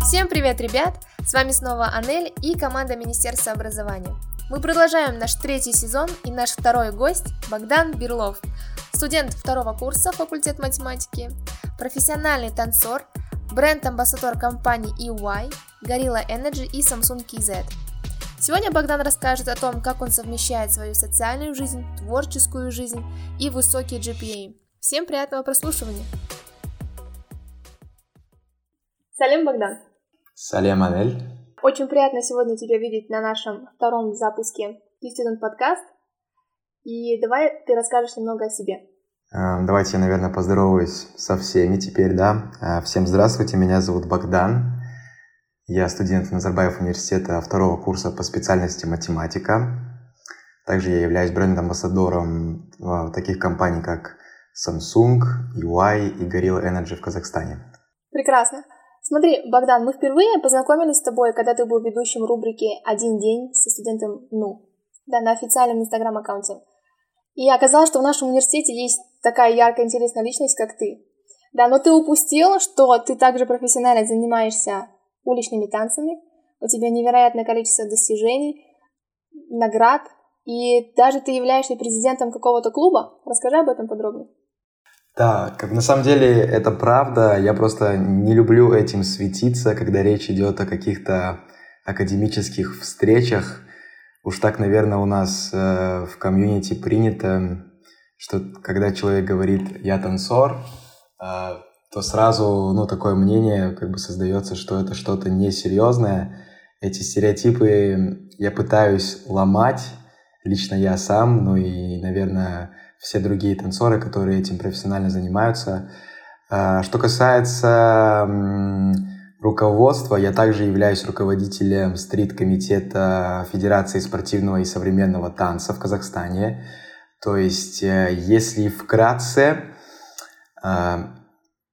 Всем привет, ребят! С вами снова Анель и команда Министерства образования. Мы продолжаем наш третий сезон и наш второй гость Богдан Берлов, студент второго курса факультет математики, профессиональный танцор, бренд-амбассадор компаний EY, Gorilla Energy и Samsung KZ. Сегодня Богдан расскажет о том, как он совмещает свою социальную жизнь, творческую жизнь и высокий GPA. Всем приятного прослушивания! Салем, Богдан! Салем, Анель! Очень приятно сегодня тебя видеть на нашем втором запуске Student подкаст. И давай ты расскажешь немного о себе. А, давайте я, наверное, поздороваюсь со всеми теперь, да. А, всем здравствуйте, меня зовут Богдан. Я студент Назарбаев университета второго курса по специальности математика. Также я являюсь бренд-амбассадором а, таких компаний, как Samsung, UI и Gorilla Energy в Казахстане. Прекрасно. Смотри, Богдан, мы впервые познакомились с тобой, когда ты был ведущим рубрики «Один день» со студентом НУ, да, на официальном инстаграм-аккаунте. И оказалось, что в нашем университете есть такая яркая, интересная личность, как ты. Да, но ты упустил, что ты также профессионально занимаешься уличными танцами, у тебя невероятное количество достижений, наград, и даже ты являешься президентом какого-то клуба. Расскажи об этом подробнее. Да, как на самом деле это правда. Я просто не люблю этим светиться, когда речь идет о каких-то академических встречах. Уж так, наверное, у нас э, в комьюнити принято, что когда человек говорит «я танцор», э, то сразу ну, такое мнение как бы создается, что это что-то несерьезное. Эти стереотипы я пытаюсь ломать, лично я сам, ну и, наверное, все другие танцоры, которые этим профессионально занимаются. А, что касается руководства, я также являюсь руководителем стрит-комитета Федерации спортивного и современного танца в Казахстане. То есть, э, если вкратце, а,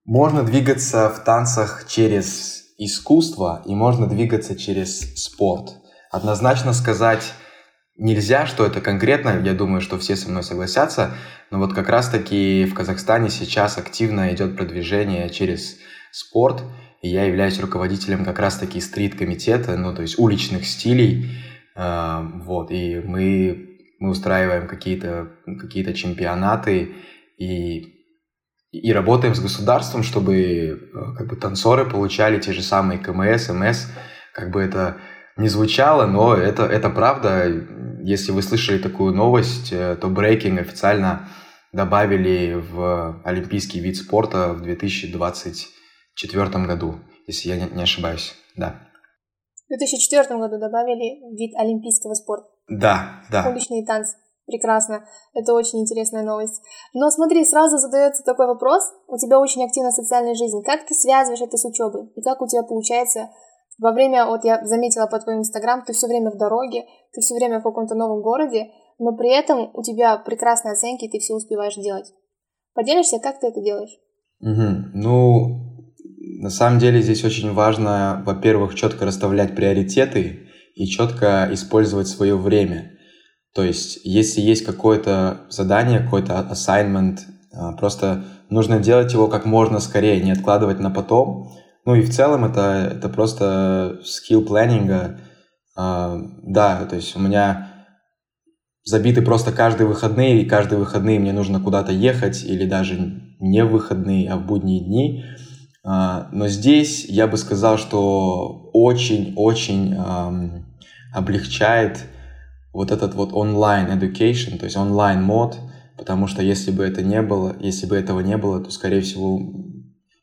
можно двигаться в танцах через искусство и можно двигаться через спорт. Однозначно сказать нельзя, что это конкретно, я думаю, что все со мной согласятся, но вот как раз-таки в Казахстане сейчас активно идет продвижение через спорт, и я являюсь руководителем как раз-таки стрит-комитета, ну, то есть уличных стилей, э, вот, и мы, мы устраиваем какие-то какие чемпионаты и, и работаем с государством, чтобы э, как бы танцоры получали те же самые КМС, МС, как бы это не звучало, но это, это правда. Если вы слышали такую новость, э, то брейкинг официально добавили в олимпийский вид спорта в 2024 году, если я не, ошибаюсь. Да. В 2004 году добавили вид олимпийского спорта. Да, да. Уличные танцы. Прекрасно. Это очень интересная новость. Но смотри, сразу задается такой вопрос. У тебя очень активная социальная жизнь. Как ты связываешь это с учебой? И как у тебя получается во время, вот я заметила по твоему инстаграм, ты все время в дороге, ты все время в каком-то новом городе, но при этом у тебя прекрасные оценки, и ты все успеваешь делать. Поделишься, как ты это делаешь? Угу. Ну, на самом деле здесь очень важно, во-первых, четко расставлять приоритеты и четко использовать свое время. То есть, если есть какое-то задание, какой-то assignment, а, просто нужно делать его как можно скорее, не откладывать на потом, ну и в целом это, это просто скилл планинга. Uh, да, то есть у меня забиты просто каждые выходные, и каждые выходные мне нужно куда-то ехать, или даже не в выходные, а в будние дни. Uh, но здесь я бы сказал, что очень-очень um, облегчает вот этот вот онлайн education, то есть онлайн мод, потому что если бы это не было, если бы этого не было, то, скорее всего,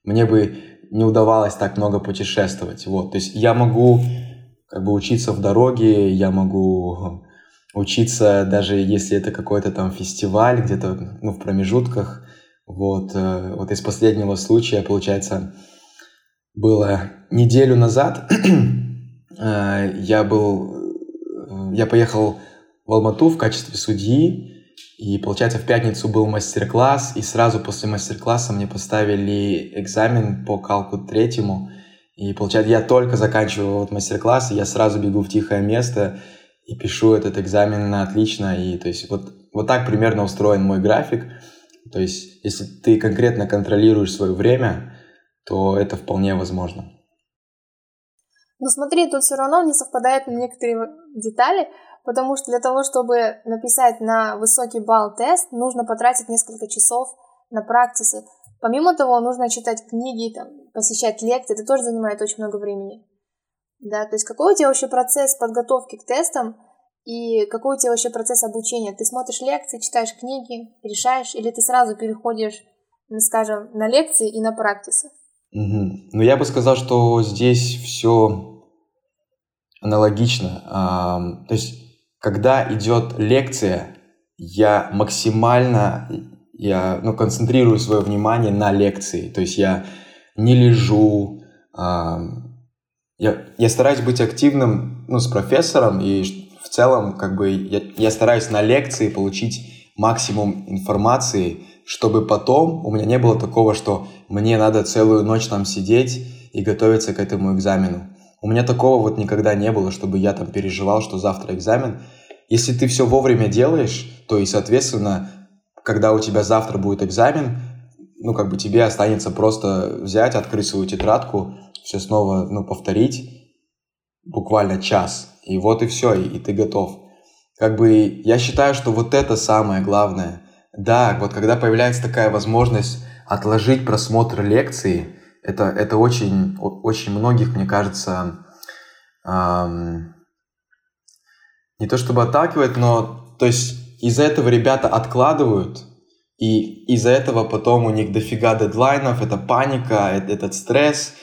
мне бы не удавалось так много путешествовать. Вот, то есть я могу как бы учиться в дороге, я могу учиться даже если это какой-то там фестиваль где-то ну, в промежутках. Вот, э, вот из последнего случая, получается, было неделю назад э, я был, э, я поехал в Алмату в качестве судьи, и, получается, в пятницу был мастер-класс, и сразу после мастер-класса мне поставили экзамен по калку третьему. И, получается, я только заканчиваю вот мастер-класс, и я сразу бегу в тихое место и пишу этот экзамен на отлично. И, то есть, вот, вот так примерно устроен мой график. То есть, если ты конкретно контролируешь свое время, то это вполне возможно. Но смотри, тут все равно не совпадают некоторые детали, потому что для того, чтобы написать на высокий балл тест, нужно потратить несколько часов на практисы. Помимо того, нужно читать книги, там, посещать лекции, это тоже занимает очень много времени. Да, то есть какой у тебя вообще процесс подготовки к тестам и какой у тебя вообще процесс обучения? Ты смотришь лекции, читаешь книги, решаешь, или ты сразу переходишь, ну, скажем, на лекции и на практисы? Угу. Ну, я бы сказал, что здесь все аналогично. А, то есть, когда идет лекция, я максимально я, ну, концентрирую свое внимание на лекции. То есть я не лежу, а, я, я стараюсь быть активным ну, с профессором, и в целом как бы я, я стараюсь на лекции получить максимум информации, чтобы потом у меня не было такого, что мне надо целую ночь там сидеть и готовиться к этому экзамену. У меня такого вот никогда не было, чтобы я там переживал, что завтра экзамен. Если ты все вовремя делаешь, то и, соответственно, когда у тебя завтра будет экзамен, ну, как бы тебе останется просто взять, открыть свою тетрадку, все снова, ну, повторить, буквально час, и вот и все, и, и ты готов. Как бы я считаю, что вот это самое главное. Да, вот когда появляется такая возможность отложить просмотр лекции, это, это очень, очень многих, мне кажется, эм, не то чтобы отталкивает, но то есть из-за этого ребята откладывают, и из-за этого потом у них дофига дедлайнов, это паника, этот стресс,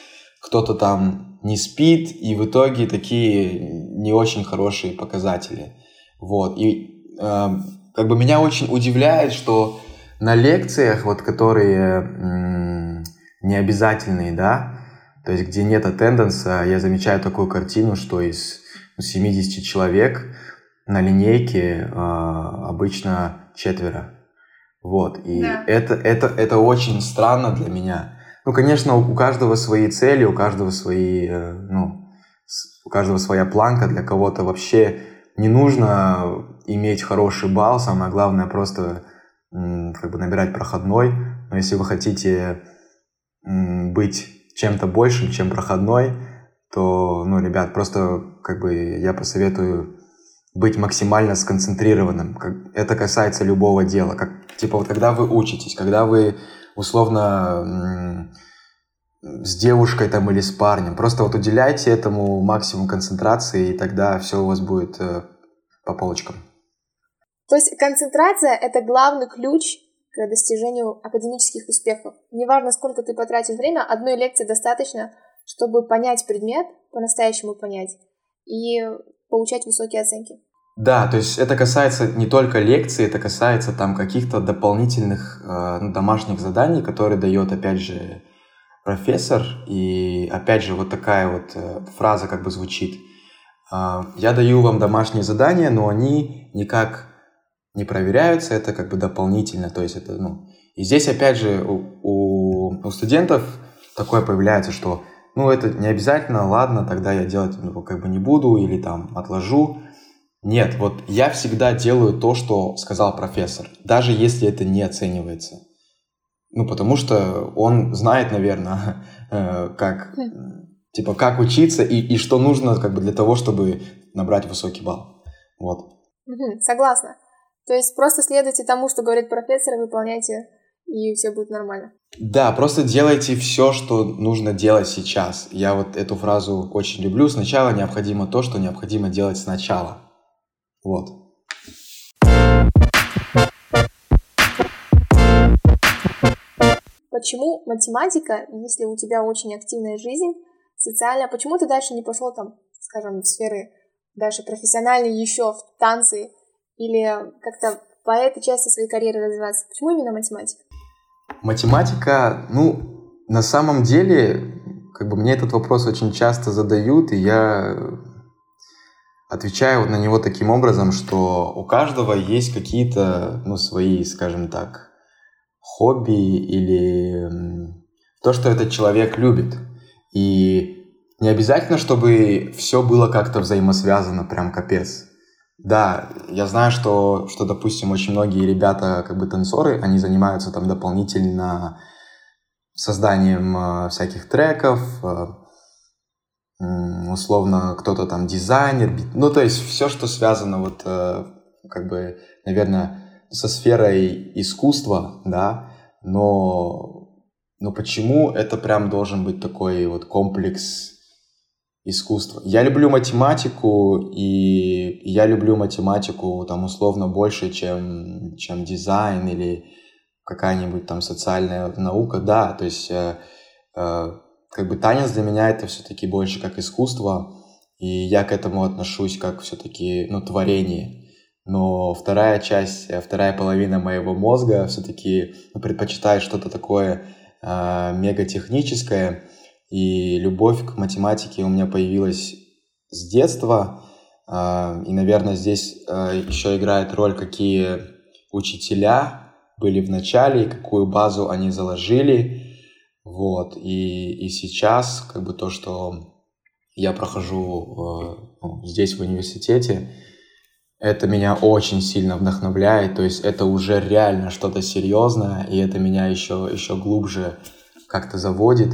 кто-то там не спит, и в итоге такие не очень хорошие показатели. Вот. И э, как бы меня очень удивляет, что на лекциях, вот которые м- не обязательные, да, то есть где нет attendance, я замечаю такую картину, что из 70 человек на линейке э, обычно четверо. Вот. И да. это, это, это очень странно для меня. Ну, конечно, у каждого свои цели, у каждого свои, э, ну, у каждого своя планка. Для кого-то вообще не нужно иметь хороший балл. Самое главное просто как бы набирать проходной. Но если вы хотите быть чем-то большим, чем проходной, то, ну, ребят, просто как бы я посоветую быть максимально сконцентрированным. Это касается любого дела. Как, типа вот когда вы учитесь, когда вы условно с девушкой там или с парнем, просто вот уделяйте этому максимум концентрации, и тогда все у вас будет э, по полочкам. То есть концентрация — это главный ключ к достижению академических успехов. Неважно, сколько ты потратишь время, одной лекции достаточно, чтобы понять предмет, по-настоящему понять, и получать высокие оценки. Да, то есть это касается не только лекций, это касается там каких-то дополнительных э, ну, домашних заданий, которые дает, опять же, профессор. И опять же, вот такая вот э, фраза как бы звучит. Э, я даю вам домашние задания, но они никак не проверяются, это как бы дополнительно. То есть это, ну... И здесь, опять же, у, у, у студентов такое появляется, что ну, это не обязательно, ладно, тогда я делать ну, как бы не буду или там отложу. Нет, вот я всегда делаю то, что сказал профессор, даже если это не оценивается. Ну, потому что он знает, наверное, э, как, типа, как учиться и, и что нужно как бы для того, чтобы набрать высокий балл. Вот. согласна. То есть просто следуйте тому, что говорит профессор, выполняйте и все будет нормально. Да, просто делайте все, что нужно делать сейчас. Я вот эту фразу очень люблю. Сначала необходимо то, что необходимо делать сначала. Вот. Почему математика, если у тебя очень активная жизнь, социальная, почему ты дальше не пошел там, скажем, в сферы дальше профессиональные еще в танцы или как-то по этой части своей карьеры развиваться? Почему именно математика? Математика, ну, на самом деле, как бы мне этот вопрос очень часто задают, и я отвечаю вот на него таким образом, что у каждого есть какие-то, ну, свои, скажем так, хобби или то, что этот человек любит. И не обязательно, чтобы все было как-то взаимосвязано, прям капец. Да, я знаю, что, что, допустим, очень многие ребята, как бы танцоры, они занимаются там дополнительно созданием э, всяких треков, э, условно кто-то там дизайнер, ну то есть все, что связано вот э, как бы, наверное, со сферой искусства, да, но, но почему это прям должен быть такой вот комплекс искусства? Я люблю математику, и я люблю математику там условно больше, чем, чем дизайн или какая-нибудь там социальная наука, да, то есть э, э, как бы танец для меня это все-таки больше как искусство, и я к этому отношусь как все-таки, ну, творение. Но вторая часть, э, вторая половина моего мозга все-таки ну, предпочитает что-то такое э, мегатехническое, и любовь к математике у меня появилась с детства, э, и, наверное, здесь э, еще играет роль, какие учителя были в начале, какую базу они заложили. Вот. И, и сейчас как бы то, что я прохожу э, ну, здесь в университете, это меня очень сильно вдохновляет. То есть это уже реально что-то серьезное, и это меня еще, еще глубже как-то заводит.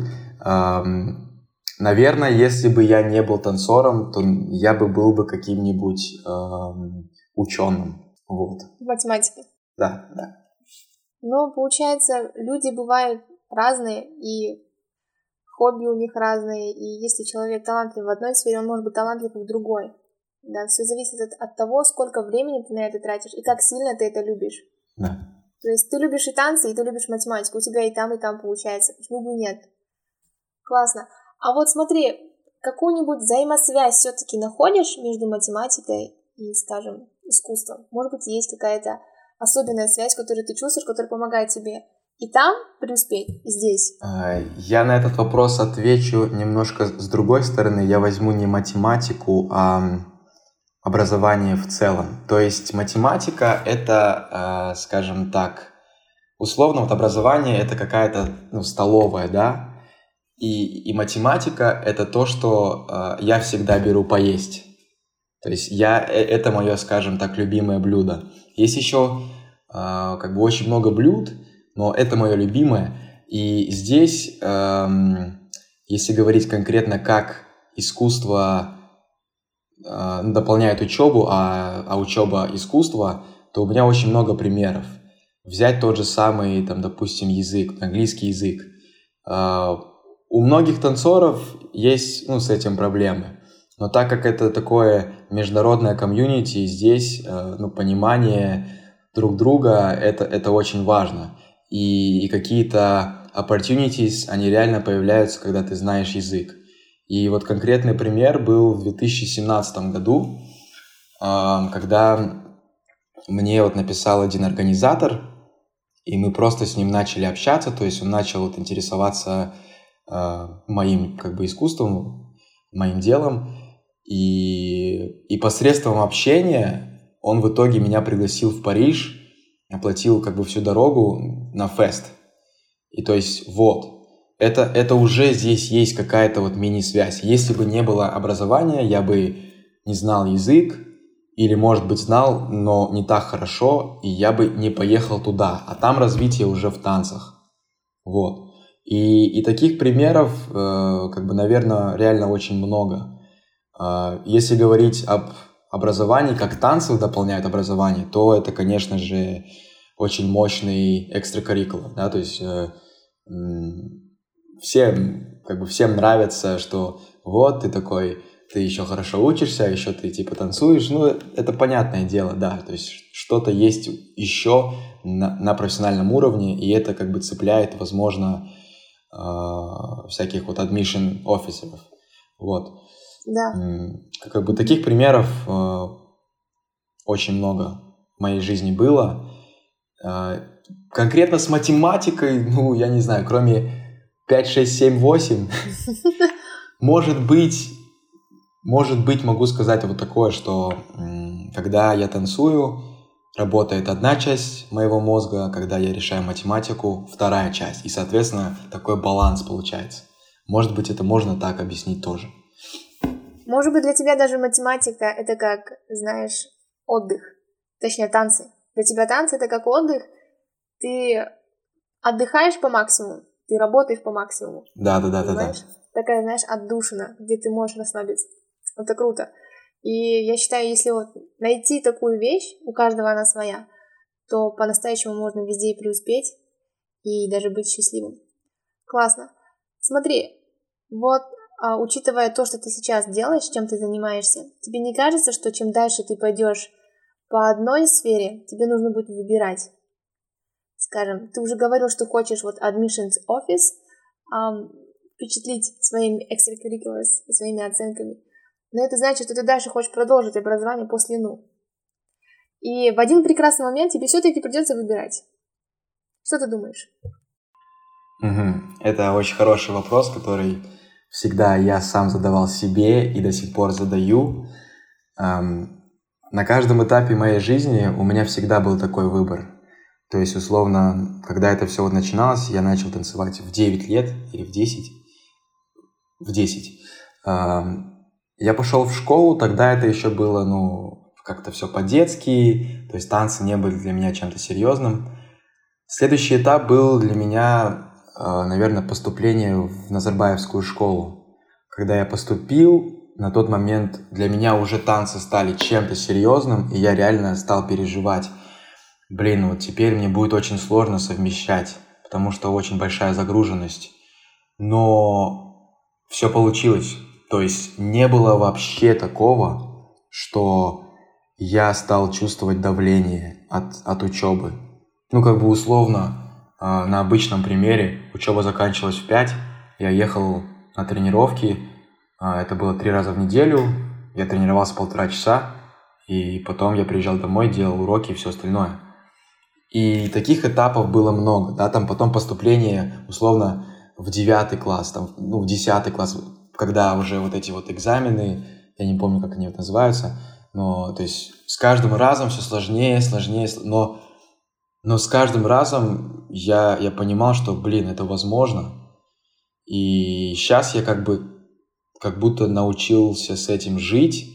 Наверное, если бы я не был танцором, то я бы был бы каким-нибудь эм, ученым. Вот. В математике. Да, да. Но получается, люди бывают разные, и хобби у них разные, и если человек талантлив в одной сфере, он может быть талантлив в другой. Да, все зависит от, от того, сколько времени ты на это тратишь и как сильно ты это любишь. Да. То есть ты любишь и танцы, и ты любишь математику, у тебя и там, и там получается. Почему бы нет? Классно. А вот смотри, какую-нибудь взаимосвязь все-таки находишь между математикой и, скажем, искусством? Может быть, есть какая-то особенная связь, которую ты чувствуешь, которая помогает тебе и там преуспеть, и здесь? А, я на этот вопрос отвечу немножко с другой стороны. Я возьму не математику, а образование в целом. То есть математика — это, а, скажем так, условно вот образование — это какая-то ну, столовая, да? И, и математика — это то, что э, я всегда беру поесть. То есть я, э, это мое, скажем так, любимое блюдо. Есть еще э, как бы очень много блюд, но это мое любимое. И здесь, э, если говорить конкретно, как искусство э, дополняет учебу, а, а учеба искусство, то у меня очень много примеров. Взять тот же самый, там, допустим, язык, английский язык. Э, у многих танцоров есть ну, с этим проблемы. Но так как это такое международное комьюнити, здесь э, ну, понимание друг друга это, это очень важно. И, и какие-то opportunities, они реально появляются, когда ты знаешь язык. И вот конкретный пример был в 2017 году, э, когда мне вот написал один организатор, и мы просто с ним начали общаться, то есть он начал вот интересоваться моим как бы искусством, моим делом, и, и посредством общения он в итоге меня пригласил в Париж, оплатил как бы всю дорогу на фест. И то есть вот, это, это уже здесь есть какая-то вот мини-связь. Если бы не было образования, я бы не знал язык, или, может быть, знал, но не так хорошо, и я бы не поехал туда. А там развитие уже в танцах. Вот. И, и таких примеров, э, как бы, наверное, реально очень много. А, если говорить об образовании, как танцы дополняют образование, то это, конечно же, очень мощный экстракуррикулум, да, то есть э, всем, как бы всем нравится, что вот ты такой, ты еще хорошо учишься, еще ты типа танцуешь, ну это понятное дело, да, то есть что-то есть еще на, на профессиональном уровне, и это как бы цепляет, возможно, э, всяких вот admission офисеров, вот. Да. Как бы таких примеров э, очень много в моей жизни было. Э, конкретно с математикой, ну, я не знаю, кроме 5, 6, 7, 8, может быть, может быть, могу сказать вот такое, что когда я танцую, работает одна часть моего мозга, когда я решаю математику, вторая часть. И, соответственно, такой баланс получается. Может быть, это можно так объяснить тоже. Может быть, для тебя даже математика — это как, знаешь, отдых. Точнее, танцы. Для тебя танцы — это как отдых. Ты отдыхаешь по максимуму, ты работаешь по максимуму. Да, да, да, да, да. Такая, знаешь, отдушина, где ты можешь расслабиться. Это круто. И я считаю, если вот найти такую вещь, у каждого она своя, то по-настоящему можно везде преуспеть, и даже быть счастливым. Классно. Смотри, вот а, учитывая то, что ты сейчас делаешь, чем ты занимаешься, тебе не кажется, что чем дальше ты пойдешь по одной сфере, тебе нужно будет выбирать? Скажем, ты уже говорил, что хочешь вот admissions office um, впечатлить своими extracurriculars своими оценками, но это значит, что ты дальше хочешь продолжить образование после НУ. И в один прекрасный момент тебе все-таки придется выбирать. Что ты думаешь? Это очень хороший вопрос, который всегда я сам задавал себе и до сих пор задаю. На каждом этапе моей жизни у меня всегда был такой выбор. То есть, условно, когда это все вот начиналось, я начал танцевать в 9 лет или в 10. В 10. Эм, я пошел в школу, тогда это еще было, ну, как-то все по-детски, то есть танцы не были для меня чем-то серьезным. Следующий этап был для меня а, наверное, поступление в Назарбаевскую школу. Когда я поступил, на тот момент для меня уже танцы стали чем-то серьезным, и я реально стал переживать. Блин, вот теперь мне будет очень сложно совмещать, потому что очень большая загруженность. Но все получилось. То есть не было вообще такого, что я стал чувствовать давление от, от учебы. Ну, как бы условно, а, на обычном примере учеба заканчивалась в 5, я ехал на тренировки, а, это было три раза в неделю, я тренировался полтора часа, и потом я приезжал домой, делал уроки и все остальное. И таких этапов было много, да, там потом поступление, условно, в девятый класс, там, ну, в десятый класс, когда уже вот эти вот экзамены, я не помню, как они вот называются, но, то есть, с каждым разом все сложнее, сложнее, но но с каждым разом я, я понимал, что, блин, это возможно. И сейчас я как бы как будто научился с этим жить.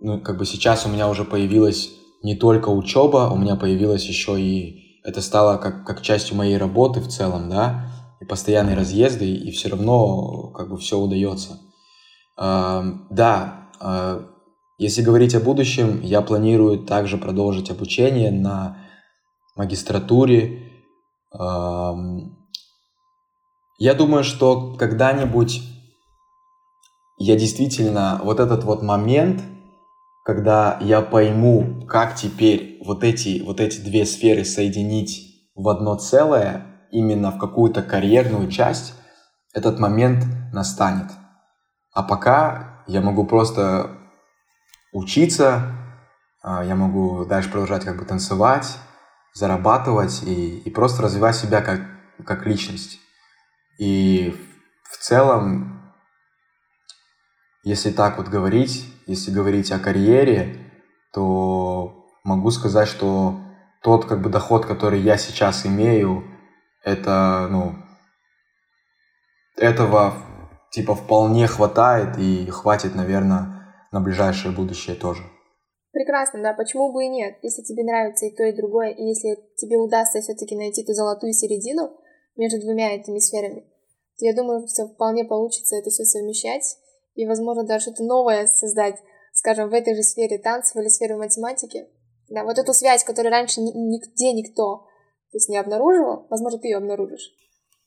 Ну, как бы сейчас у меня уже появилась не только учеба, у меня появилась еще и... Это стало как, как частью моей работы в целом, да, и постоянные разъезды, и все равно как бы все удается. Да, э, если говорить о будущем, я планирую также продолжить обучение на магистратуре. Я думаю, что когда-нибудь я действительно вот этот вот момент, когда я пойму, как теперь вот эти, вот эти две сферы соединить в одно целое, именно в какую-то карьерную часть, этот момент настанет. А пока я могу просто учиться, а, я могу дальше продолжать как бы танцевать, зарабатывать и, и просто развивать себя как, как личность. И в целом, если так вот говорить, если говорить о карьере, то могу сказать, что тот как бы доход, который я сейчас имею, это, ну, этого типа вполне хватает и хватит, наверное, на ближайшее будущее тоже. Прекрасно, да, почему бы и нет? Если тебе нравится и то, и другое, и если тебе удастся все-таки найти ту золотую середину между двумя этими сферами, то я думаю, что вполне получится это все совмещать и, возможно, даже что-то новое создать, скажем, в этой же сфере танцев или сфере математики. Да, вот эту связь, которую раньше нигде никто то есть не обнаруживал, возможно, ты ее обнаружишь.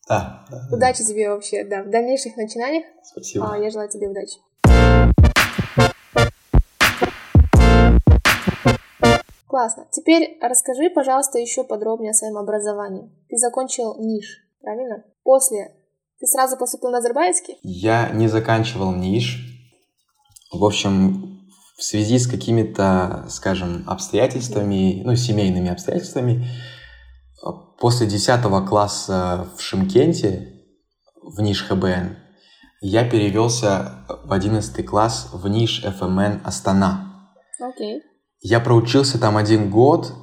Да. Удачи тебе вообще, да, в дальнейших начинаниях. Спасибо. А, я желаю тебе удачи. Классно. Теперь расскажи, пожалуйста, еще подробнее о своем образовании. Ты закончил НИШ, правильно? После. Ты сразу поступил на Азербайджанский? Я не заканчивал НИШ. В общем, в связи с какими-то, скажем, обстоятельствами, ну, семейными обстоятельствами, после 10 класса в Шимкенте, в НИШ ХБН, я перевелся в 11 класс в НИШ ФМН Астана. Окей. Okay. Я проучился там один год,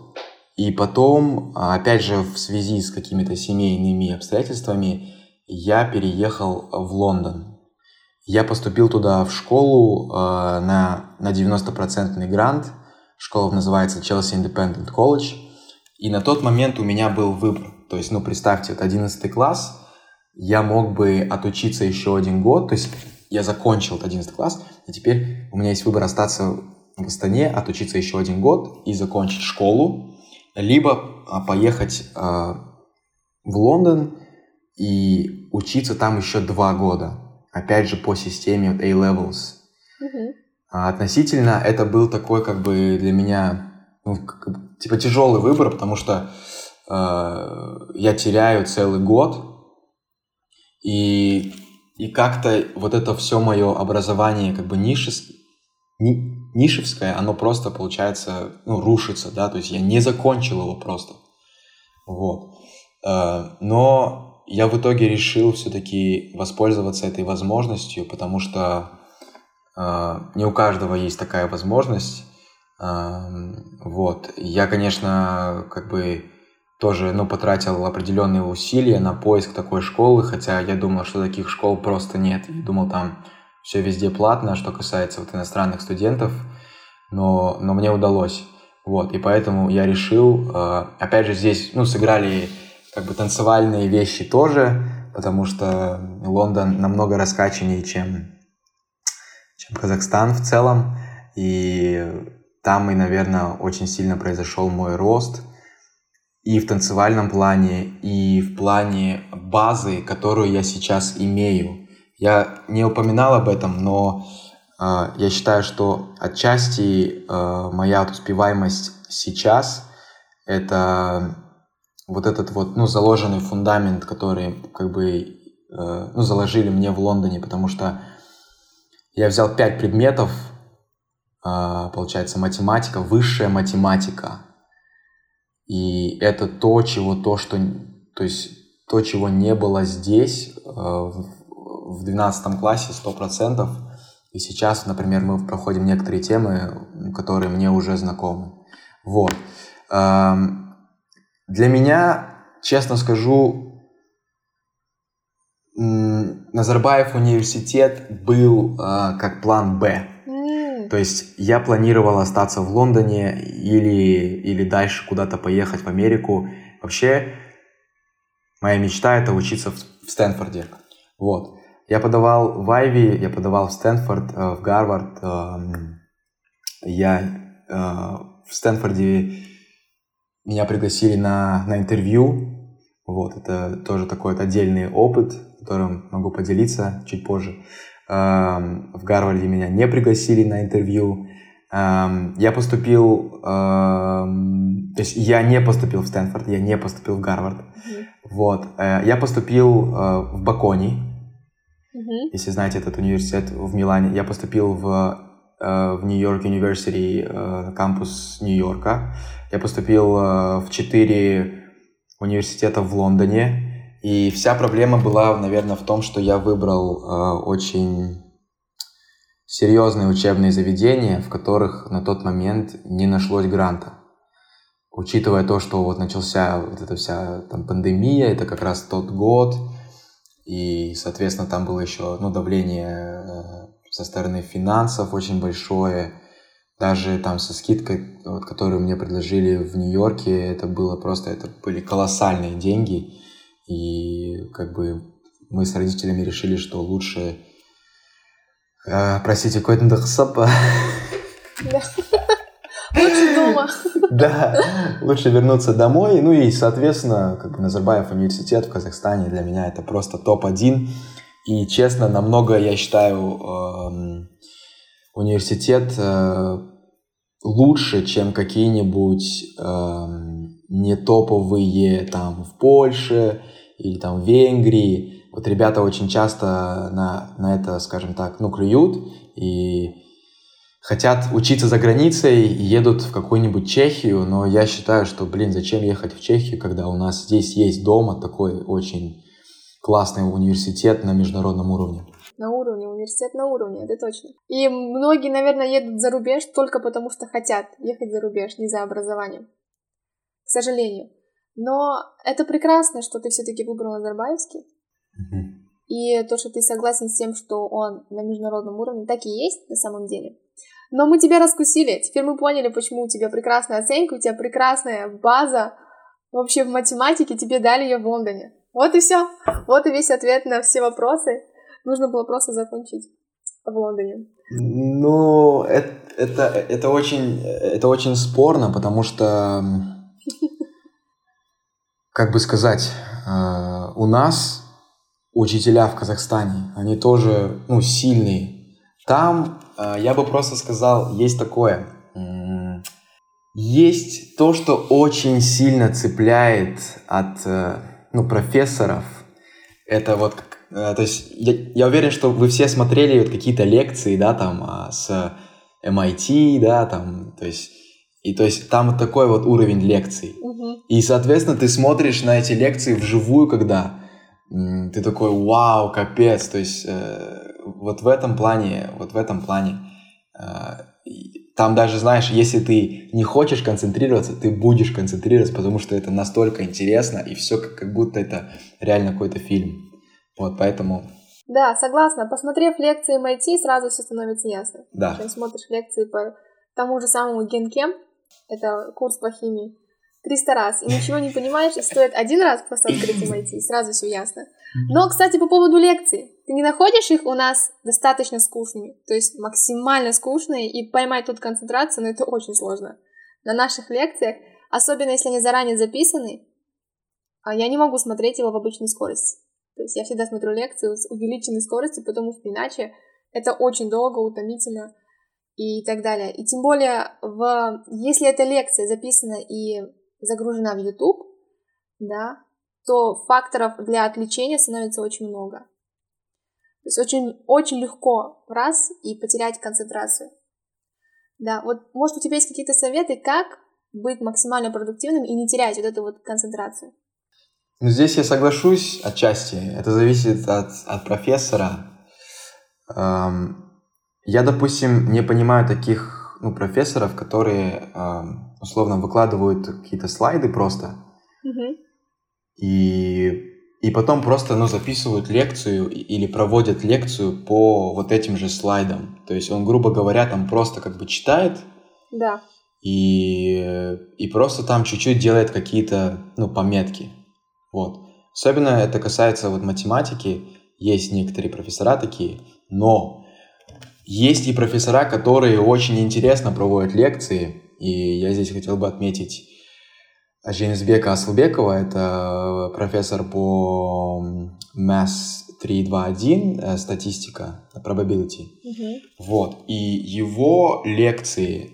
и потом, опять же, в связи с какими-то семейными обстоятельствами, я переехал в Лондон. Я поступил туда в школу э, на, на 90% грант. Школа называется Chelsea Independent College. И на тот момент у меня был выбор. То есть, ну, представьте, это 11 класс, я мог бы отучиться еще один год, то есть я закончил 11 класс, и теперь у меня есть выбор остаться в Астане, отучиться еще один год и закончить школу, либо а, поехать а, в Лондон и учиться там еще два года, опять же по системе A-Levels. А относительно это был такой как бы для меня ну, как типа тяжелый выбор, потому что э, я теряю целый год и и как-то вот это все мое образование как бы нишес, ни- нишевское, оно просто получается ну, рушится, да, то есть я не закончил его просто, вот. Э, но я в итоге решил все-таки воспользоваться этой возможностью, потому что э, не у каждого есть такая возможность. Вот. Я, конечно, как бы тоже, ну, потратил определенные усилия на поиск такой школы, хотя я думал, что таких школ просто нет. Я думал, там все везде платно, что касается вот иностранных студентов, но, но мне удалось. Вот, и поэтому я решил, э, опять же, здесь, ну, сыграли как бы танцевальные вещи тоже, потому что Лондон намного раскачаннее, чем, чем Казахстан в целом. И там и, наверное, очень сильно произошел мой рост и в танцевальном плане, и в плане базы, которую я сейчас имею. Я не упоминал об этом, но э, я считаю, что отчасти э, моя успеваемость сейчас это вот этот вот, ну, заложенный фундамент, который как бы, э, ну, заложили мне в Лондоне, потому что я взял пять предметов, получается, математика, высшая математика. И это то, чего то, что, то есть то, чего не было здесь э, в в 12 классе 100%. И сейчас, например, мы проходим некоторые темы, которые мне уже знакомы. Вот. Эм, Для меня, честно скажу, Назарбаев университет был э, как план «Б». То есть я планировал остаться в Лондоне или, или дальше куда-то поехать в Америку. Вообще, моя мечта это учиться в, в Стэнфорде. Вот. Я подавал в Айви, я подавал в Стэнфорд, э, в Гарвард. эм, Я э, в Стэнфорде меня пригласили на, на интервью. Вот, это тоже такой отдельный опыт, которым могу поделиться чуть позже. В Гарварде меня не пригласили на интервью. Я поступил, то есть я не поступил в Стэнфорд, я не поступил в Гарвард. мгм, Вот, э, я поступил э, в Бакони, мгм. если знаете этот университет в Милане. Я поступил в, э, в Нью-Йорк э, кампус Нью-Йорка. Я поступил в четыре университета в Лондоне. И вся проблема была, наверное, в том, что я выбрал э, очень серьезные учебные заведения, в которых на тот момент не нашлось гранта. Учитывая то, что вот начался вот эта вся там пандемия, это как раз тот год, и, соответственно, там было еще ну, давление э, со стороны финансов очень большое. Даже там со скидкой, вот, которую мне предложили в Нью-Йорке, это было просто, это были колоссальные деньги. И как бы мы с родителями решили, что лучше, э, простите, какой-то дохсап, Да. Лучше дома. Да, лучше вернуться домой. Ну и, соответственно, как бы Назарбаев университет в Казахстане для меня это просто топ-1. И, честно, намного, я считаю, эм, университет э, лучше, чем какие-нибудь эм, не топовые там в Польше или там Венгрии. Вот ребята очень часто на, на это, скажем так, ну, клюют и хотят учиться за границей и едут в какую-нибудь Чехию, но я считаю, что, блин, зачем ехать в Чехию, когда у нас здесь есть дома такой очень классный университет на международном уровне. На уровне, университет на уровне, это точно. И многие, наверное, едут за рубеж только потому, что хотят ехать за рубеж, не за образованием. К сожалению. Но это прекрасно, что ты все-таки выбрал Назарбаевский. Мгм. И то, что ты согласен с тем, что он на международном уровне, так и есть на самом деле. Но мы тебя раскусили. Теперь мы поняли, почему у тебя прекрасная оценка, у тебя прекрасная база вообще в математике, тебе дали ее в Лондоне. Вот и все. Вот и весь ответ на все вопросы. Нужно было просто закончить в Лондоне. Ну, это, это, это, очень, это очень спорно, потому что, как бы сказать, э, у нас учителя в Казахстане, они тоже ну, сильные. Там, э, я бы просто сказал, есть такое. Есть то, что очень сильно цепляет от э, ну, профессоров. Это вот то есть я, я уверен, что вы все смотрели вот какие-то лекции, да, там а, с MIT, да, там, то есть и то есть там вот такой вот уровень лекций. Угу. И, соответственно, ты смотришь на эти лекции вживую, когда ты такой, вау, капец. То есть э, вот в этом плане, вот в этом плане, э, там даже, знаешь, если ты не хочешь концентрироваться, ты будешь концентрироваться, потому что это настолько интересно, и все как, как будто это реально какой-то фильм. Вот поэтому... Да, согласна. Посмотрев лекции MIT, сразу все становится ясно. Да. Если смотришь лекции по тому же самому Генкем, это курс по химии, 300 раз, и ничего не понимаешь, и стоит один раз просто открыть MIT, и сразу все ясно. Но, кстати, по поводу лекций. Ты не находишь их у нас достаточно скучными, то есть максимально скучные, и поймать тут концентрацию, но это очень сложно. На наших лекциях, особенно если они заранее записаны, а я не могу смотреть его в обычной скорости. То есть я всегда смотрю лекции с увеличенной скоростью, потому что иначе это очень долго, утомительно и так далее. И тем более, в... если эта лекция записана и загружена в YouTube, да, то факторов для отвлечения становится очень много. То есть очень, очень легко раз и потерять концентрацию. Да, вот может у тебя есть какие-то советы, как быть максимально продуктивным и не терять вот эту вот концентрацию? Ну, здесь я соглашусь отчасти. Это зависит от, от профессора. Эм, я, допустим, не понимаю таких ну, профессоров, которые эм, условно выкладывают какие-то слайды просто. Mm-hmm. И, и потом просто ну, записывают лекцию или проводят лекцию по вот этим же слайдам. То есть он, грубо говоря, там просто как бы читает. Да. И, и просто там чуть-чуть делает какие-то ну, пометки. Вот. Особенно это касается вот математики. Есть некоторые профессора такие, но есть и профессора, которые очень интересно проводят лекции. И я здесь хотел бы отметить Женисбека Асылбекова. Это профессор по Mass 321, э, статистика, probability. Угу. Вот. И его лекции,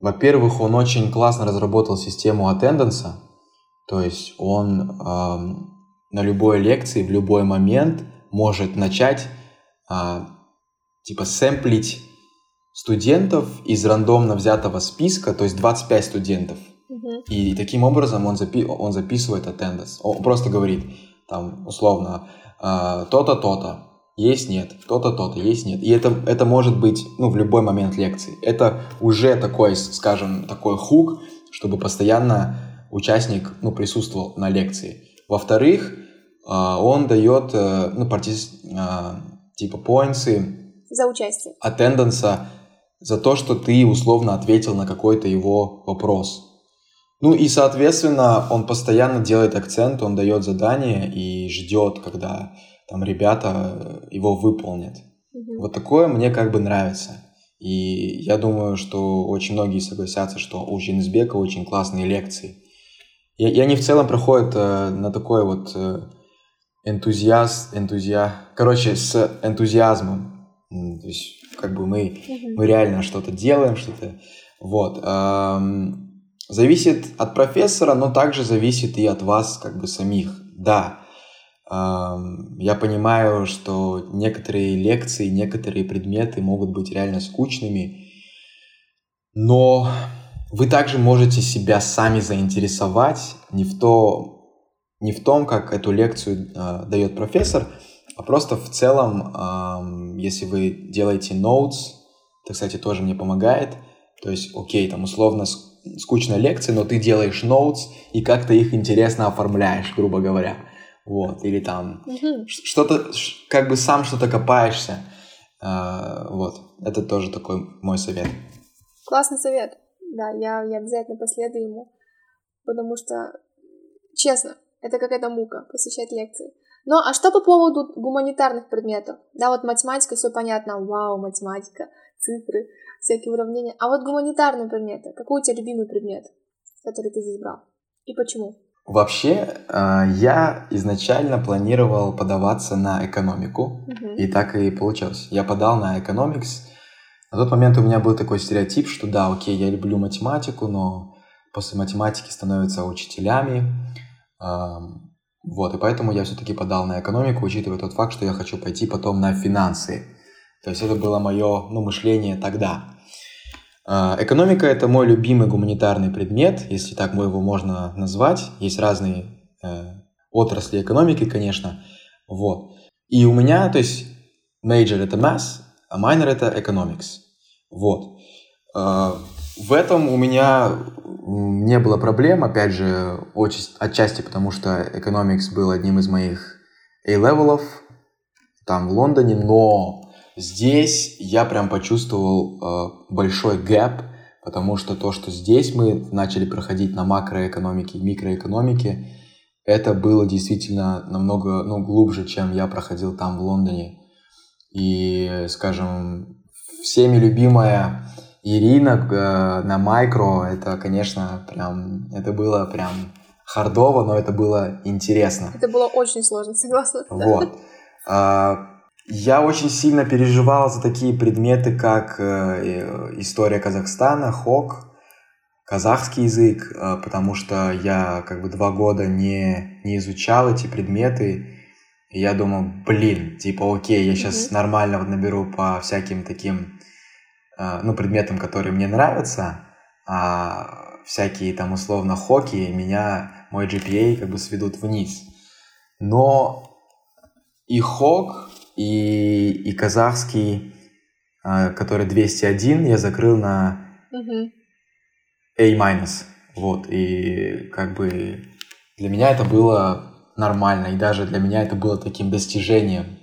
во-первых, он очень классно разработал систему аттенденса, то есть он э, на любой лекции в любой момент может начать э, типа сэмплить студентов из рандомно взятого списка, то есть 25 студентов. И таким образом он, запи- он записывает attendance. Он просто говорит, там, условно, э, то-то, то-то, есть, нет, то-то, то-то, есть, нет. И это, это может быть, ну, в любой момент лекции. Это уже такой, скажем, такой хук, чтобы постоянно участник ну, присутствовал на лекции. Во-вторых, а, он дает э, ну, партиз, а, типа поинты за участие. Аттенденса за то, что ты условно ответил на какой-то его вопрос. Ну и, соответственно, он постоянно делает акцент, он дает задание и ждет, когда там ребята его выполнят. Угу. Вот такое мне как бы нравится. И я думаю, что очень многие согласятся, что у Женсбека очень классные лекции. И, и они в целом проходят э, на такой вот э, энтузиаст, энтузиа... Короче, с энтузиазмом. То есть, как бы мы, mm-hmm. мы реально что-то делаем, что-то... Вот. Зависит от профессора, но также зависит и от вас, как бы самих. Да, я понимаю, что некоторые лекции, некоторые предметы могут быть реально скучными, но вы также можете себя сами заинтересовать не в, то, не в том, как эту лекцию э, дает профессор, а просто в целом, если вы делаете notes, это, кстати, тоже мне помогает. То есть, окей, там условно скучная лекция, но ты делаешь notes и как-то их интересно оформляешь, грубо говоря. Вот, или там угу. что-то, как бы сам что-то копаешься. Э, вот, это тоже такой мой совет. Классный совет. Да, я, я обязательно последую ему, потому что, честно, Это какая-то мука посещать лекции. Ну, а что по поводу гуманитарных предметов? Да, вот математика, все понятно, вау, математика, цифры, всякие уравнения. А вот гуманитарные предметы, какой у тебя любимый предмет, который ты здесь брал? И почему? Вообще, э, я изначально планировал подаваться на экономику, Мгм. и так и получилось. Я подал на экономикс. На тот момент у меня был такой стереотип, что да, окей, я люблю математику, но после математики становятся учителями. Вот, и поэтому я все-таки подал на экономику, учитывая тот факт, что я хочу пойти потом на финансы. То есть это было мое ну, мышление тогда. А, Экономика – это мой любимый гуманитарный предмет, если так его можно назвать. Есть разные э, отрасли экономики, конечно. Вот. И у меня, то есть, major – это math, а minor – это economics. Вот. В этом у меня не было проблем, опять же, отчасти, потому, что economics был одним из моих A-level ов там в Лондоне, но здесь я прям почувствовал э, большой gap, потому что то, что здесь мы начали проходить на макроэкономике и микроэкономике, это было действительно намного ну, глубже, чем я проходил там в Лондоне. И, скажем, всеми любимая Ирина э, на майкро, это, конечно, прям, это было прям хардово, но это было интересно. Это было очень сложно, согласна. Вот. А, Я очень сильно переживал за такие предметы, как э, э, история Казахстана, ХОК, казахский язык, потому что я как бы два года не, не изучал эти предметы. И я думал, блин, типа, окей, я сейчас Мгм. нормально вот наберу по всяким таким, ну, предметам, которые мне нравятся, а всякие там условно хоки меня, мой GPA как бы сведут вниз. Но и хок, и, и казахский, э, который 201, я закрыл на Мгм. A-. Вот, и как бы для меня это было нормально, и даже для меня это было таким достижением.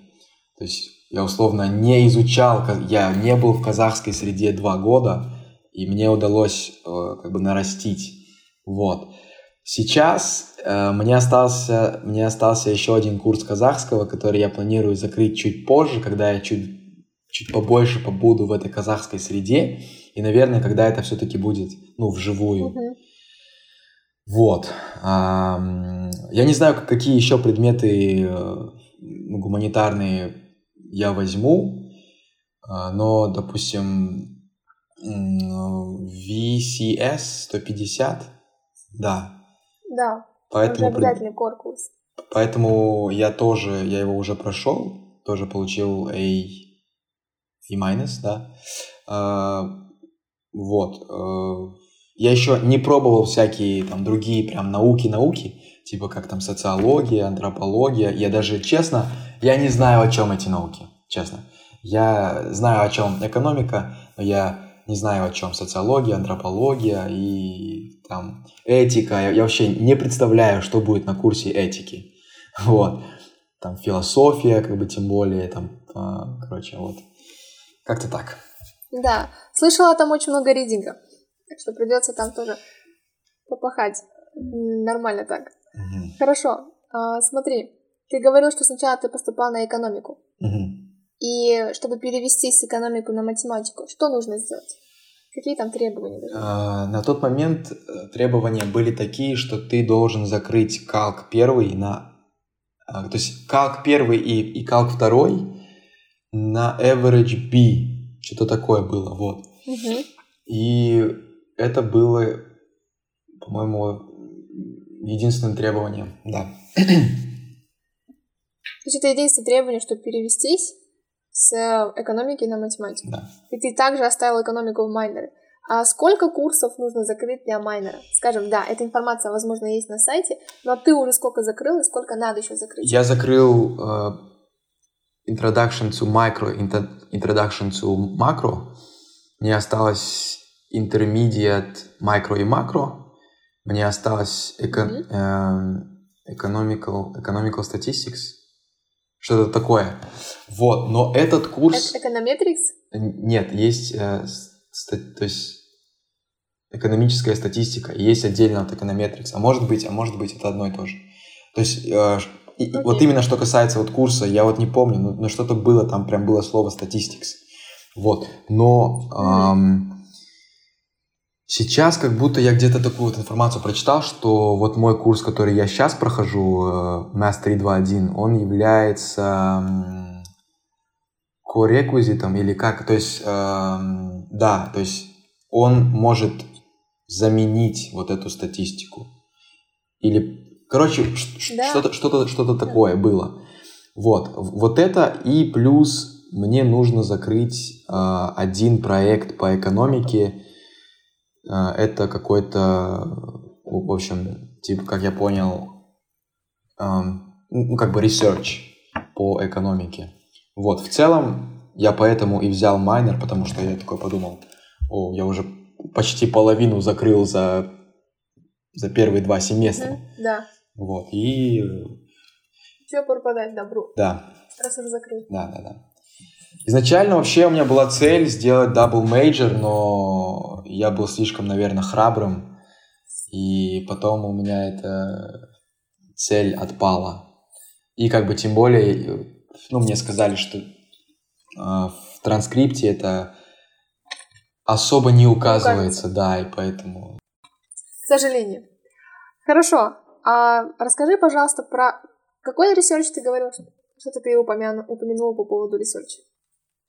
То есть я условно не изучал, я не был в казахской среде два года, и мне удалось э, как бы нарастить. Вот. Сейчас э, мне, остался, мне остался еще один курс казахского, который я планирую закрыть чуть позже, когда я чуть, чуть побольше побуду в этой казахской среде. И, наверное, когда это все-таки будет, ну, вживую. Вот. Я не знаю, какие еще предметы э, гуманитарные я возьму, а, но, допустим, VCS 150, да. Да, это Поэтому, пред- обязательный корпус. поэтому я тоже, я его уже прошел, тоже получил A, A-, да. А, Вот. э, Я еще не пробовал всякие там другие прям науки-науки, типа как там социология, антропология. Я даже, честно, я не знаю, о чем эти науки, честно. Я знаю, о чем экономика, но я не знаю, о чем социология, антропология и там этика. Я, я вообще не представляю, что будет на курсе этики. Вот. Там философия, как бы тем более, там, а, короче, вот. Как-то так. Да, слышала, там очень много ридинга, так что придется там тоже попахать. Нормально так. Мгм. Хорошо, а, смотри, ты говорил, что сначала ты поступал на экономику. Мгм. И чтобы перевести с экономику на математику, что нужно сделать? Какие там требования? А, На тот момент э, требования были такие, что ты должен закрыть калк первый на... а, То есть калк первый и, и калк второй на average B. Что-то такое было, вот. Мгм. И это было, по-моему, единственным требованием, да. То есть это единственное требование, чтобы перевестись с экономики на математику. Да. И ты также оставил экономику в майнере. А сколько курсов нужно закрыть для майнера? Скажем, да, эта информация, возможно, есть на сайте, но ты уже сколько закрыл и сколько надо еще закрыть? Я закрыл э, Introduction to Micro, Introduction to Macro. Мне осталось Intermediate Micro и Macro. Мне осталось эко- Мгм. э, economical, economical Statistics. Что-то такое. Вот, но этот курс... Э- Эконометрикс? Нет, есть, э, ста- то есть экономическая статистика, есть отдельно от эконометрикс. А может быть, а может быть это одно и то же. То есть э, и, okay. вот именно что касается вот курса, я вот не помню, но, но что-то было, там прям было слово statistics. Вот. Но эм, сейчас как будто я где-то такую вот информацию прочитал, что вот мой курс, который я сейчас прохожу, э, Mass 321, он является э, core или как, то есть, э, да, то есть он может заменить вот эту статистику. Или, короче, да. что-то, что-то, что-то такое было. Вот, вот это и плюс мне нужно закрыть э, один проект по экономике. Э, это какой-то, в общем, типа, как я понял, э, ну, как бы research по экономике. Вот, в целом я поэтому и взял майнер, потому что я такой подумал, о, я уже почти половину закрыл за, за первые два семестра. Mm-hmm, да. Вот, и... Чего пропадать добру? Да. Раз уже закрыл. Да, да, да. Изначально вообще у меня была цель сделать double major, но я был слишком, наверное, храбрым, и потом у меня эта цель отпала. И как бы тем более, ну, мне сказали, что э, в транскрипте это особо не указывается, да, и поэтому... К сожалению. Хорошо. А расскажи, пожалуйста, про какой research ты говорил? Что-то ты упомяну, упомянул по поводу research а.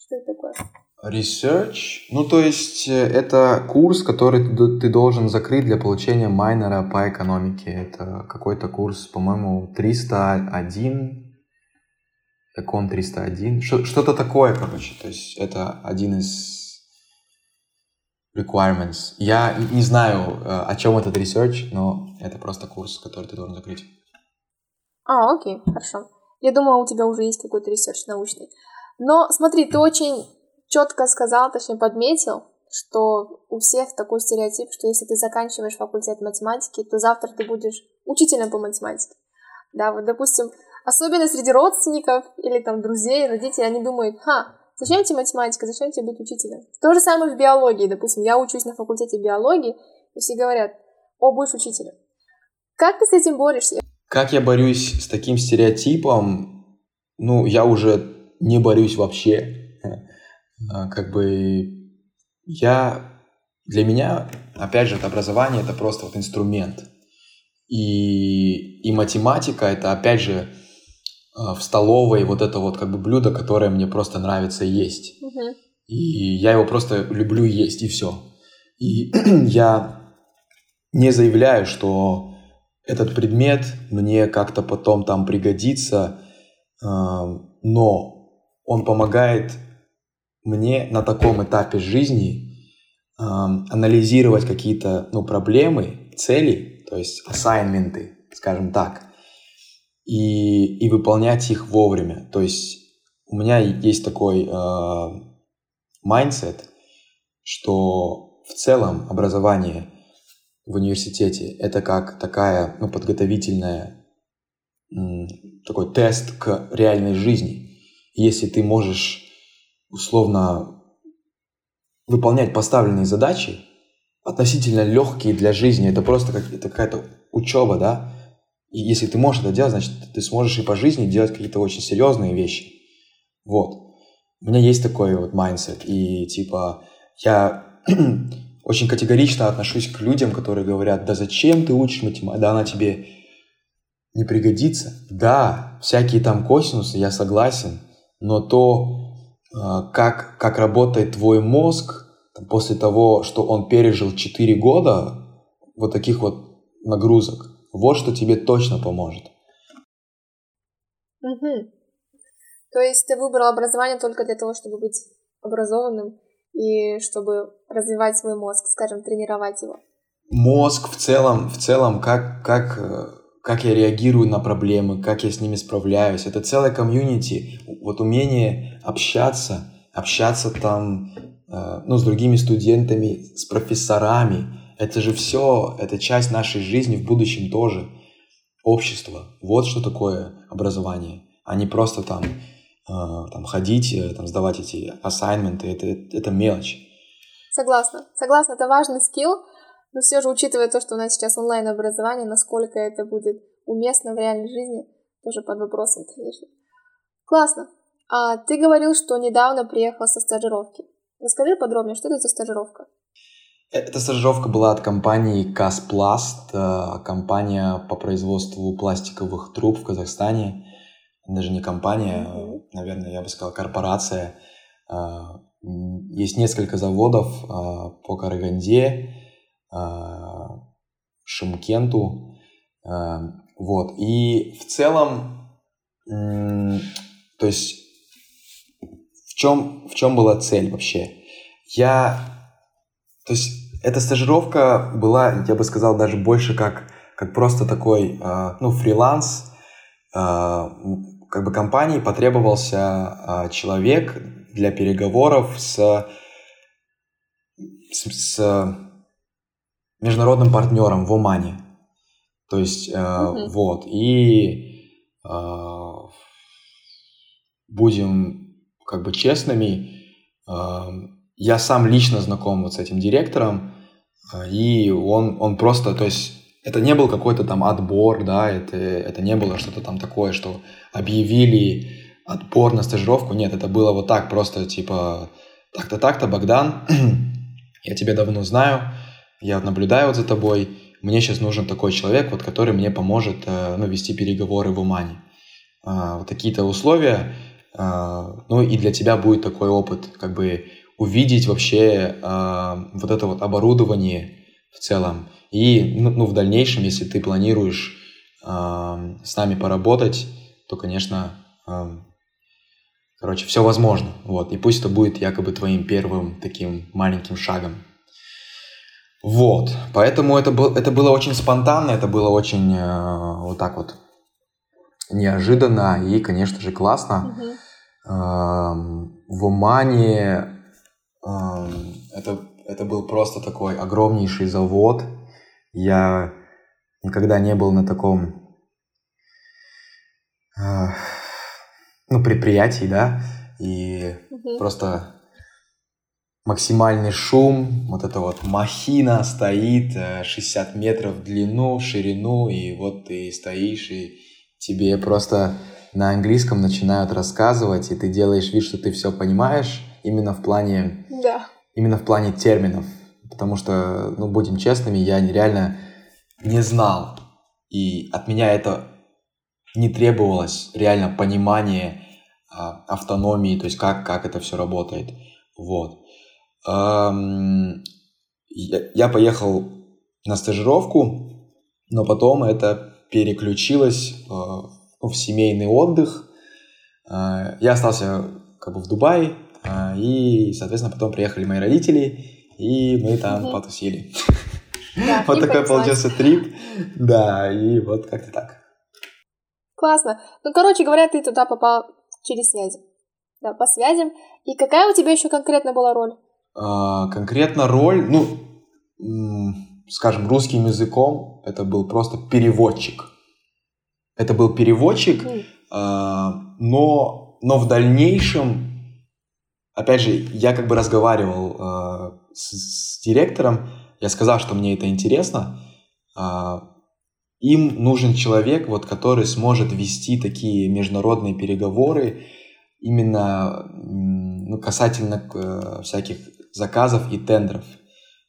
Что это такое? Research, ну то есть э, это курс, который ты должен закрыть для получения minor а по экономике. Это какой-то курс, по-моему, 301, Econ 301, что-то такое, короче. То есть это один из requirements. Я не знаю, э, о чем этот research, но это просто курс, который ты должен закрыть. А, окей, хорошо. Я думала, у тебя уже есть какой-то research научный. Но смотри, ты очень четко сказал, точнее подметил, что у всех такой стереотип, что если ты заканчиваешь факультет математики, то завтра ты будешь учителем по математике. Да, вот, допустим, особенно среди родственников или там друзей, родителей, они думают, ха, Зачем тебе математика? Зачем тебе быть учителем? То же самое в биологии. Допустим, я учусь на факультете биологии, и все говорят, о, будешь учителем. Как ты с этим борешься? Как я борюсь с таким стереотипом? Ну, я уже не борюсь вообще. А, как бы я... Для меня, опять же, это образование — это просто вот инструмент. И, и математика — это, опять же, а, в столовой вот это вот как бы блюдо, которое мне просто нравится есть. Угу. И я его просто люблю есть, и все. И я не заявляю, что этот предмет мне как-то потом там пригодится, а, но он помогает мне на таком этапе жизни а, анализировать какие-то ну, проблемы, цели, то есть assignment ы, скажем так, и, и выполнять их вовремя. То есть у меня есть такой mindset, э, что в целом образование в университете это как такая ну, подготовительная такой тест к реальной жизни. Если ты можешь условно выполнять поставленные задачи, относительно легкие для жизни, это просто как, это какая-то учеба, да, и если ты можешь это делать, значит, ты сможешь и по жизни делать какие-то очень серьезные вещи. Вот. У меня есть такой вот mindset. И типа я очень категорично отношусь к людям, которые говорят, да зачем ты учишь математику, да она тебе не пригодится. Да, всякие там косинусы, я согласен, но то, а, как, как работает твой мозг после того, что он пережил 4 года вот таких вот нагрузок, вот что тебе точно поможет. Угу. То есть ты выбрал образование только для того, чтобы быть образованным и чтобы развивать свой мозг, скажем, тренировать его. Мозг в целом, в целом, как, как, э, как я реагирую на проблемы, как я с ними справляюсь. Это целая комьюнити. Вот умение общаться, общаться там, э, ну, с другими студентами, с профессорами, это же все, это часть нашей жизни в будущем тоже. Общество. Вот что такое образование. А не просто там, э, там ходить, э, там, сдавать эти ассайнменты. Это, это мелочь. Согласна. Согласна, это важный скилл. Но все же, учитывая то, что у нас сейчас онлайн-образование, насколько это будет уместно в реальной жизни, тоже под вопросом, конечно. Классно. А ты говорил, что недавно приехал со стажировки. Расскажи подробнее, что это за стажировка? Эта стажировка была от компании Каспласт, э, компания по производству пластиковых труб в Казахстане. Даже не компания, mm-hmm. наверное, я бы сказал, корпорация. Э, есть несколько заводов э, по Караганде, Шимкенту. Вот. И в целом, то есть, в чем, в чем была цель вообще? Я, то есть, эта стажировка была, я бы сказал, даже больше как, как просто такой, э, ну, фриланс. Э, как бы компании потребовался э, человек для переговоров с, с, с международным партнером в Омане. То есть, э, mm-hmm. вот, и э, будем как бы честными, э, я сам лично знаком вот с этим директором, а, и он, он просто, то есть это не был какой-то там отбор, да, это, это не было что-то там такое, что объявили отбор на стажировку. Нет, это было вот так, просто типа так-то, так-то, Богдан, я тебя давно знаю, я наблюдаю вот за тобой, мне сейчас нужен такой человек, вот, который мне поможет э, ну, вести переговоры в Умане. А, вот такие-то условия, а, ну и для тебя будет такой опыт, как бы увидеть вообще э, вот это вот оборудование в целом. И ну, ну, в дальнейшем, если ты планируешь с нами поработать, то, конечно, короче, все возможно. Вот. И пусть это будет якобы твоим первым таким маленьким шагом. Вот. Поэтому это, был, это было очень спонтанно, это было очень э, вот так вот неожиданно и, конечно же, классно. Mm-hmm. Э, в Омане это, это был просто такой огромнейший завод. Я никогда не был на таком ну, предприятии, да, и угу. просто максимальный шум, вот эта вот махина стоит 60 э, метров в длину, в ширину, и вот ты стоишь, и тебе просто на английском начинают рассказывать, и ты делаешь вид, что ты все понимаешь, именно в плане, да. именно в плане терминов. Потому что, ну, будем честными, я реально не знал. И от меня это не требовалось реально понимание а, автономии, то есть как, как это все работает. Вот. Я, поехал на стажировку, но потом это переключилось э, в семейный отдых. Э, я остался как бы в Дубае, а, и, соответственно, потом приехали мои родители, и мы там потусили. Да, вот такой получился трип. Да, и вот как-то так. Классно. Ну, короче говоря, ты туда попал через связи. Да, по связям. И какая у тебя еще конкретно была роль? А, конкретно роль, ну, скажем, русским языком это был просто переводчик. Это был переводчик, а, но, но в дальнейшем опять же, я как бы разговаривал э, с, с директором, я сказал, что мне это интересно. Э, им нужен человек, вот, который сможет вести такие международные переговоры именно ну, касательно э, всяких заказов и тендеров.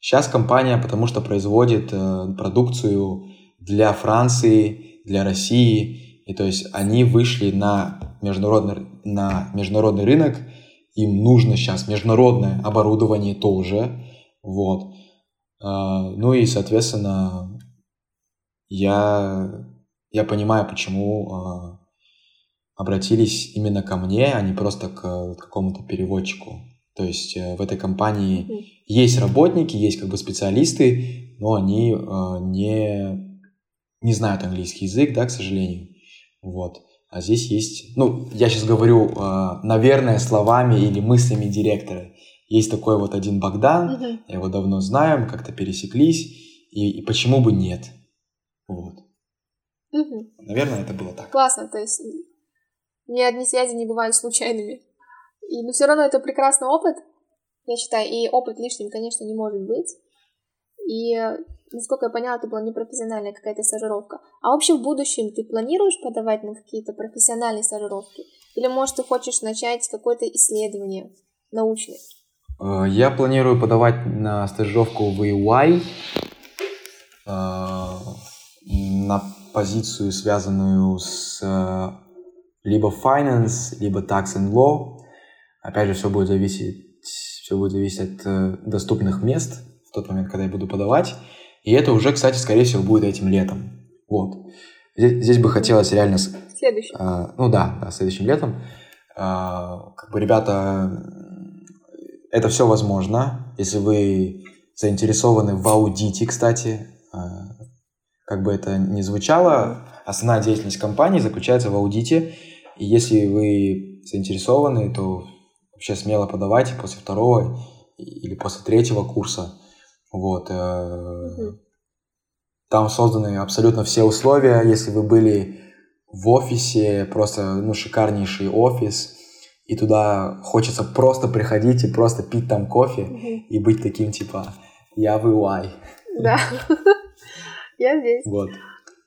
Сейчас компания, потому что производит э, продукцию для Франции, для России, и то есть они вышли на международный, на международный рынок – им нужно сейчас международное оборудование тоже, вот. А, ну и, соответственно, я, я понимаю, почему а, обратились именно ко мне, а не просто к какому-то переводчику. То есть э, в этой компании mm-hmm. есть работники, есть как бы специалисты, но они э, не, не знают английский язык, да, к сожалению. Вот. А здесь есть, ну, я сейчас говорю, э, наверное, словами или мыслями директора. Есть такой вот один Богдан, угу. я его давно знаю, как-то пересеклись, и, и почему бы нет? Вот. Угу. Наверное, это было так. Классно, то есть ни одни связи не бывают случайными. И, но все равно это прекрасный опыт, я считаю, и опыт лишним, конечно, не может быть. и, насколько я поняла, это была не профессиональная какая-то стажировка. А вообще в будущем ты планируешь подавать на какие-то профессиональные стажировки? Или, может, ты хочешь начать какое-то исследование научное? Э, я планирую подавать на стажировку в EY, э, на позицию, связанную с э, либо finance, либо tax and law. Опять же, все будет зависеть, все будет зависеть от доступных мест в тот момент, когда я буду подавать. И это уже, кстати, скорее всего, будет этим летом. Вот. Здесь, здесь бы хотелось реально... Следующим. Э, ну да, да, следующим летом. Э, как бы ребята это все возможно, если вы заинтересованы в аудите, кстати. А, как бы это ни звучало, основная деятельность компании заключается в аудите. И если вы заинтересованы, то вообще смело подавайте после второго или после третьего курса. Вот. Э, там созданы абсолютно все условия. Если вы были в офисе, просто ну, шикарнейший офис, и туда хочется просто приходить и просто пить там кофе угу. и быть таким типа я в EY. Да, я здесь. Вот.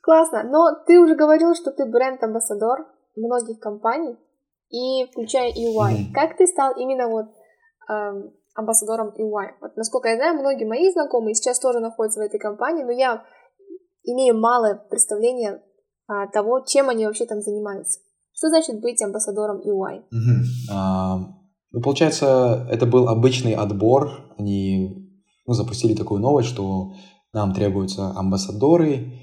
Классно. Но ты уже говорил, что ты бренд-амбассадор многих компаний, и включая EY. Mm. Как ты стал именно вот эм, амбассадором EY? Вот, насколько я знаю, многие мои знакомые сейчас тоже находятся в этой компании, но я имею малое представление а, того, чем они вообще там занимаются. Что значит быть амбассадором EY? Угу. А, ну, получается, это был обычный отбор. Они ну, запустили такую новость, что нам требуются амбассадоры,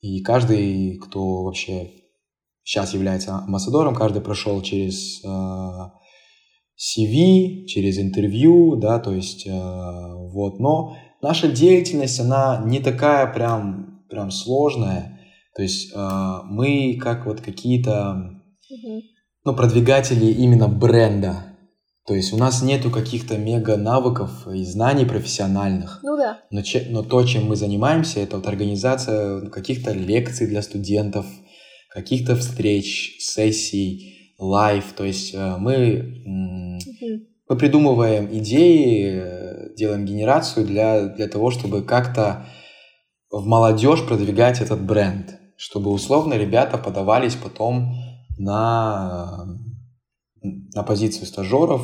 и каждый, кто вообще сейчас является амбассадором, каждый прошел через э, CV, через интервью, да, то есть э, вот. Но наша деятельность, она не такая прям, прям сложная. То есть э, мы как вот какие-то ну, продвигатели именно бренда. То есть у нас нету каких-то мега навыков и знаний профессиональных. Ну да. Но, че, но то, чем мы занимаемся, это вот организация каких-то лекций для студентов, каких-то встреч, сессий, live. То есть э, мы, мы придумываем идеи, э, делаем генерацию для, для того, чтобы как-то в молодежь продвигать этот бренд, чтобы условно ребята подавались потом на, на позицию стажеров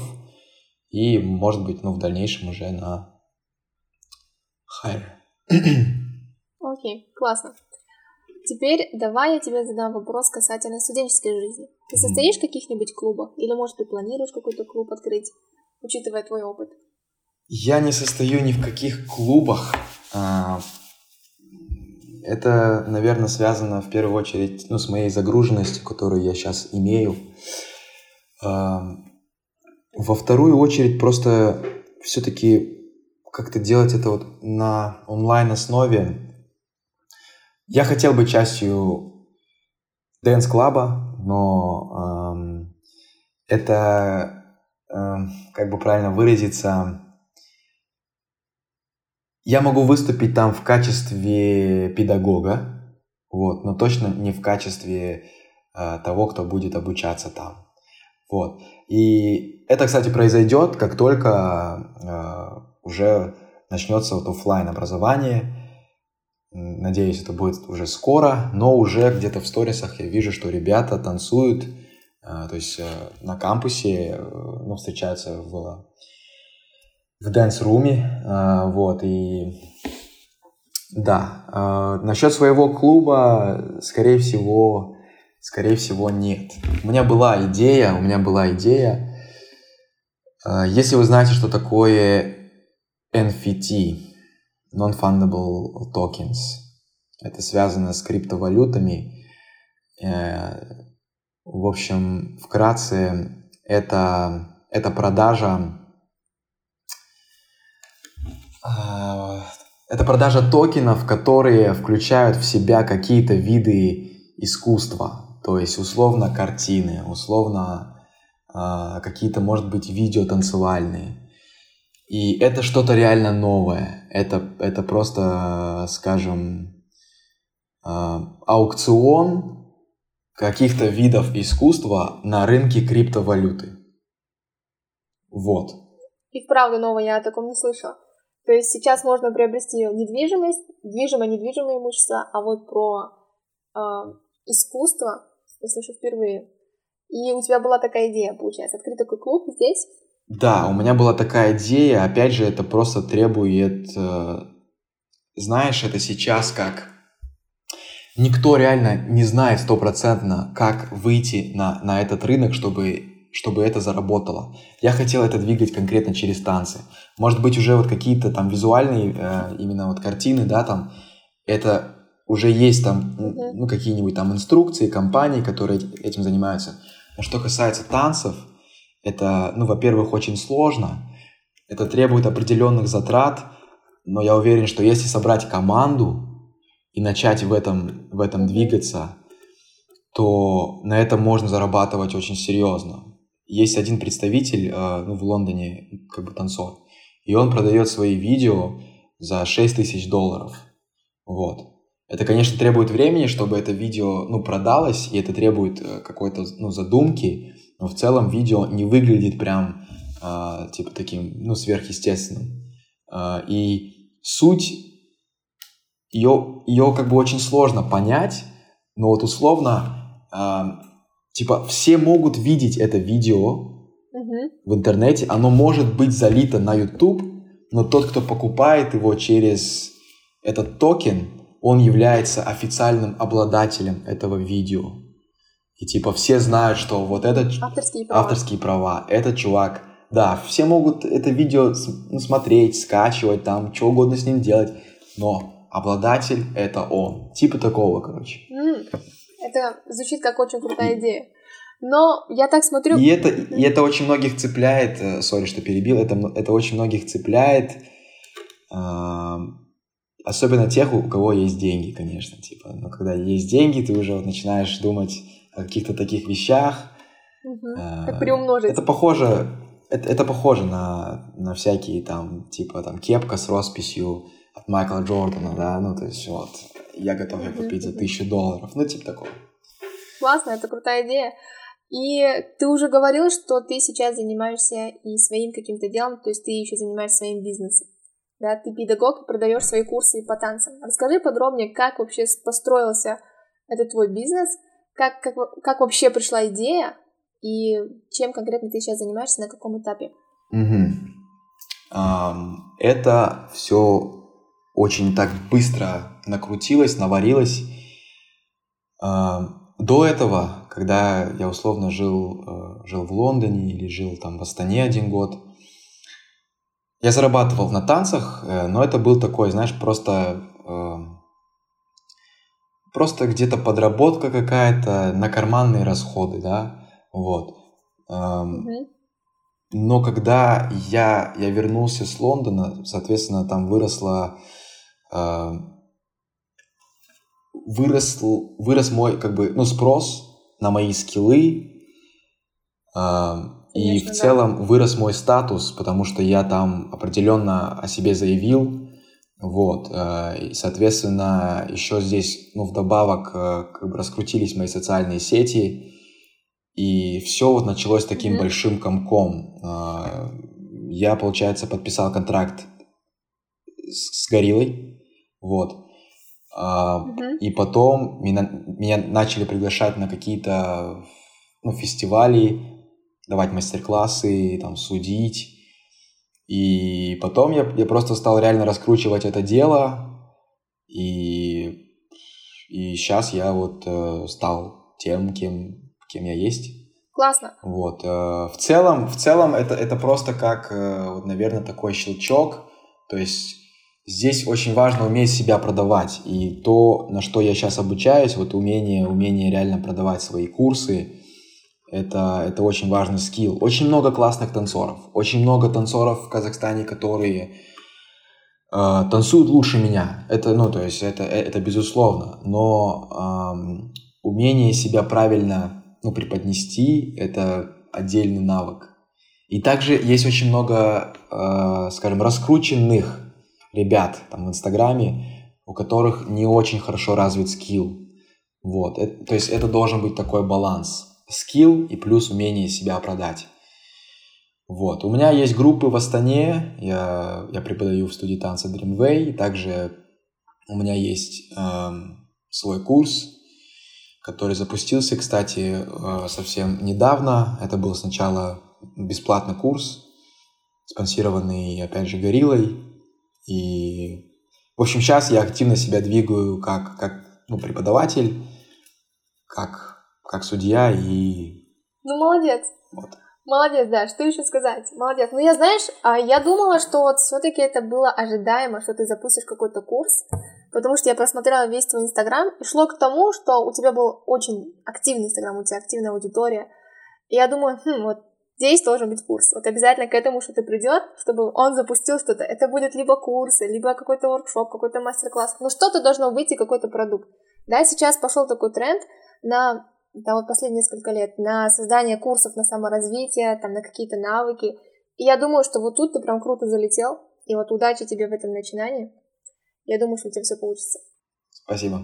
и, может быть, ну, в дальнейшем уже на hire. Окей, okay, классно. Теперь давай я тебе задам вопрос касательно студенческой жизни. Ты состоишь в каких-нибудь клубах? Или, может, ты планируешь какой-то клуб открыть, учитывая твой опыт? Я не состою ни в каких клубах. А, это, наверное, связано в первую очередь ну, с моей загруженностью, которую я сейчас имею. Во вторую очередь просто все-таки как-то делать это вот на онлайн-основе. Я хотел быть частью Dance клаба но эм, это, эм, как бы правильно выразиться, я могу выступить там в качестве педагога, вот, но точно не в качестве э, того, кто будет обучаться там. Вот. И это, кстати, произойдет, как только э, уже начнется вот офлайн образование. Надеюсь, это будет уже скоро, но уже где-то в сторисах я вижу, что ребята танцуют, э, то есть э, на кампусе, э, ну, встречаются в в dance room е, вот, и да, насчет своего клуба, скорее всего, скорее всего, нет. У меня была идея, у меня была идея, если вы знаете, что такое NFT, Non-Fundable Tokens, это связано с криптовалютами, э, в общем, вкратце, это, это продажа а, это продажа токенов, которые включают в себя какие-то виды искусства. То есть, условно, картины, условно, э, какие-то, может быть, видео танцевальные. И это что-то реально новое. Это, это просто, скажем, э, аукцион каких-то видов искусства на рынке криптовалюты. Вот. И вправду новое, я о таком не слышала. То есть сейчас можно приобрести недвижимость, движимое, недвижимое имущество, а вот про э, искусство я слышу впервые. И у тебя была такая идея, получается, открыть такой клуб здесь? Да, у меня была такая идея. Опять же, это просто требует... Э, знаешь, это сейчас как... Никто реально не знает стопроцентно, как выйти на, на этот рынок, чтобы чтобы это заработало. Я хотел это двигать конкретно через танцы. Может быть, уже вот какие-то там визуальные э, именно вот картины, да, там, это уже есть там, ну, какие-нибудь там инструкции, компании, которые этим занимаются. Но что касается танцев, это, ну, во-первых, очень сложно, это требует определенных затрат, но я уверен, что если собрать команду и начать в этом, в этом двигаться, то на этом можно зарабатывать очень серьезно. Есть один представитель э, ну, в Лондоне, как бы танцор, и он продает свои видео за 6 тысяч долларов. Вот. Это, конечно, требует времени, чтобы это видео ну, продалось, и это требует э, какой-то ну, задумки, но в целом видео не выглядит прям э, типа таким ну, сверхъестественным. Э, и суть ее, ее как бы очень сложно понять, но вот условно э, типа, все могут видеть это видео в интернете, оно может быть залито на YouTube, но тот, кто покупает его через этот токен, он является официальным обладателем этого видео. И типа все знают, что вот этот авторские права, авторские права этот чувак, да, все могут это видео ну, смотреть, скачивать, там, что угодно с ним делать, но обладатель это он. Типа такого, короче. Mm. Это звучит как очень крутая идея. Но я так смотрю... И это, и это очень многих цепляет, э, сори, что перебил, это, это очень многих цепляет, э, особенно тех, у кого есть деньги, конечно, типа, но когда есть деньги, ты уже вот начинаешь думать каких-то таких вещах. Угу. Как приумножить. Это похоже, это, это похоже на, на всякие там, типа, там, кепка с росписью от Майкла Джордана, да, ну, то есть вот, я готов ее купить за тысячу долларов. Ну, типа такого. Классно, это крутая идея. И ты уже говорил, что ты сейчас занимаешься и своим каким-то делом, то есть ты еще занимаешься своим бизнесом. Да, ты педагог и продаешь свои курсы по танцам. Расскажи подробнее, как вообще построился этот твой бизнес, как, как, как вообще пришла идея и чем конкретно ты сейчас занимаешься, на каком этапе? Угу. Um, это все очень так быстро накрутилось, наварилось. До этого, когда я условно жил, э, жил в Лондоне или жил там в Астане один год, я зарабатывал на танцах, э, но это был такой, знаешь, просто э, просто где-то подработка какая-то на карманные расходы, да, вот. Но когда я, я вернулся с Лондона, соответственно, там выросла вырос, вырос мой как бы, ну, спрос на мои скиллы, э, и в целом да. вырос мой статус, потому что я там определенно о себе заявил, вот, э, и, соответственно, еще здесь, ну, вдобавок, э, как бы раскрутились мои социальные сети, и все вот началось таким mm-hmm. большим комком. Э, я, получается, подписал контракт с, с Гориллой, вот, Uh-huh. И потом меня, меня начали приглашать на какие-то ну, фестивали, давать мастер-классы, там, судить. И потом я, я просто стал реально раскручивать это дело. И, и сейчас я вот э, стал тем, кем, кем я есть. Классно. Вот. Э, в целом, в целом это, это просто как, э, вот, наверное, такой щелчок. То есть Здесь очень важно уметь себя продавать. И то, на что я сейчас обучаюсь, вот умение, умение реально продавать свои курсы, это, это очень важный скилл. Очень много классных танцоров. Очень много танцоров в Казахстане, которые э, танцуют лучше меня. Это, ну, то есть, это, это безусловно. Но э, умение себя правильно ну, преподнести – это отдельный навык. И также есть очень много, э, скажем, раскрученных ребят там в Инстаграме, у которых не очень хорошо развит скилл. Вот. Это, то есть это должен быть такой баланс. Скилл и плюс умение себя продать. Вот. У меня есть группы в Астане, я, я преподаю в студии танца Dreamway, также у меня есть э, свой курс, который запустился, кстати, э, совсем недавно. Это был сначала бесплатный курс, спонсированный, опять же, Гориллой. И, в общем, сейчас я активно себя двигаю как, как ну, преподаватель, как, как судья и... Ну, молодец. Вот. Молодец, да, что еще сказать? Молодец. Ну, я, знаешь, а я думала, что вот все-таки это было ожидаемо, что ты запустишь какой-то курс, потому что я просмотрела весь твой Инстаграм и шло к тому, что у тебя был очень активный Инстаграм, у тебя активная аудитория. И я думаю, хм, вот здесь должен быть курс. Вот обязательно к этому что-то придет, чтобы он запустил что-то. Это будет либо курс, либо какой-то воркшоп, какой-то мастер-класс. Но что-то должно выйти, какой-то продукт. Да, сейчас пошел такой тренд на да, вот последние несколько лет, на создание курсов на саморазвитие, там, на какие-то навыки. И я думаю, что вот тут ты прям круто залетел, и вот удачи тебе в этом начинании. Я думаю, что у тебя все получится. Спасибо.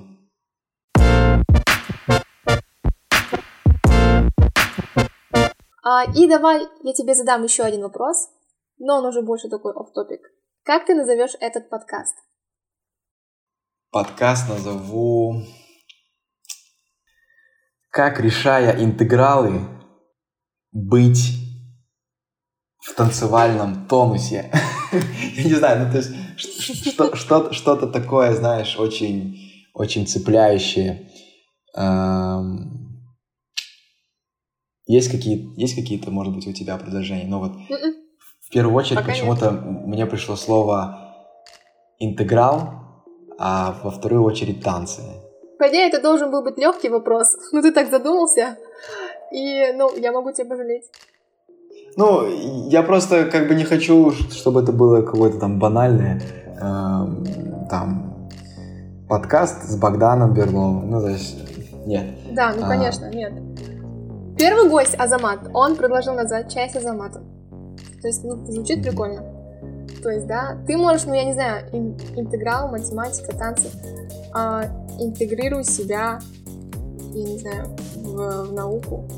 А, и давай я тебе задам еще один вопрос, но он уже больше такой оф-топик. Как ты назовешь этот подкаст? Подкаст назову как, решая интегралы, быть в танцевальном тонусе. Я не знаю, ну то есть что, что, что-то такое, знаешь, очень, очень цепляющее. Эм, есть какие есть какие-то, может быть, у тебя предложения? Но вот м-м. в первую очередь почему-то мне пришло слово интеграл, а во вторую очередь танцы. По идее, это должен был быть легкий вопрос, но ты так задумался, и, ну, я могу тебя пожалеть. Ну, я просто как бы не хочу, чтобы это было какое-то там банальное, э, там, подкаст с Богданом Берловым, ну, то есть, нет. Да, ну, а... конечно, нет. Первый гость Азамат, он предложил назвать часть Азамата. То есть, ну, звучит прикольно. То есть, да, ты можешь, ну, я не знаю, интеграл, математика, танцы, а, интегрируй себя, я не знаю, в, в науку.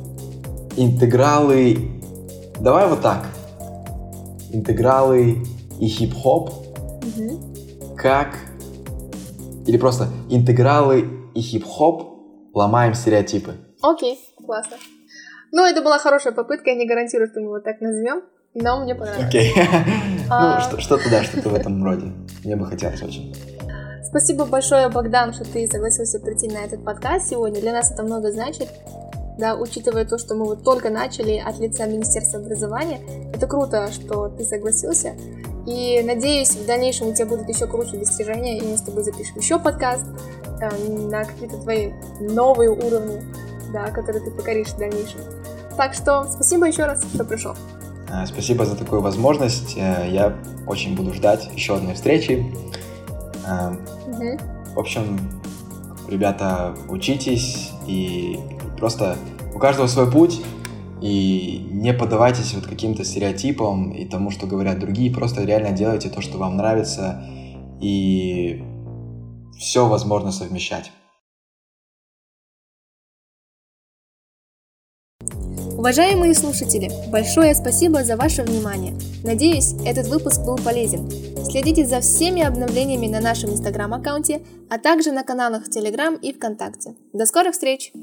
Интегралы, давай вот так, интегралы и хип-хоп, угу. как, или просто интегралы и хип-хоп ломаем стереотипы. Окей, классно. Ну, это была хорошая попытка, я не гарантирую, что мы его так назовем, но мне понравилось. Окей. А. Ну, что-то, да, что-то в этом роде. Мне бы хотелось очень. Спасибо большое, Богдан, что ты согласился прийти на этот подкаст сегодня. Для нас это много значит. Да, учитывая то, что мы вот только начали от лица Министерства образования, это круто, что ты согласился. И надеюсь, в дальнейшем у тебя будут еще круче достижения, и мы с тобой запишем еще подкаст да, на какие-то твои новые уровни, да, которые ты покоришь в дальнейшем. Так что спасибо еще раз, что пришел. А, спасибо за такую возможность. Э, я очень буду ждать еще одной встречи. Угу. В общем, ребята, учитесь и просто у каждого свой путь, и не поддавайтесь вот каким-то стереотипам и тому, что говорят другие, просто реально делайте то, что вам нравится, и все возможно совмещать. Уважаемые слушатели, большое спасибо за ваше внимание. Надеюсь, этот выпуск был полезен. Следите за всеми обновлениями на нашем инстаграм-аккаунте, а также на каналах в Телеграм и ВКонтакте. До скорых встреч!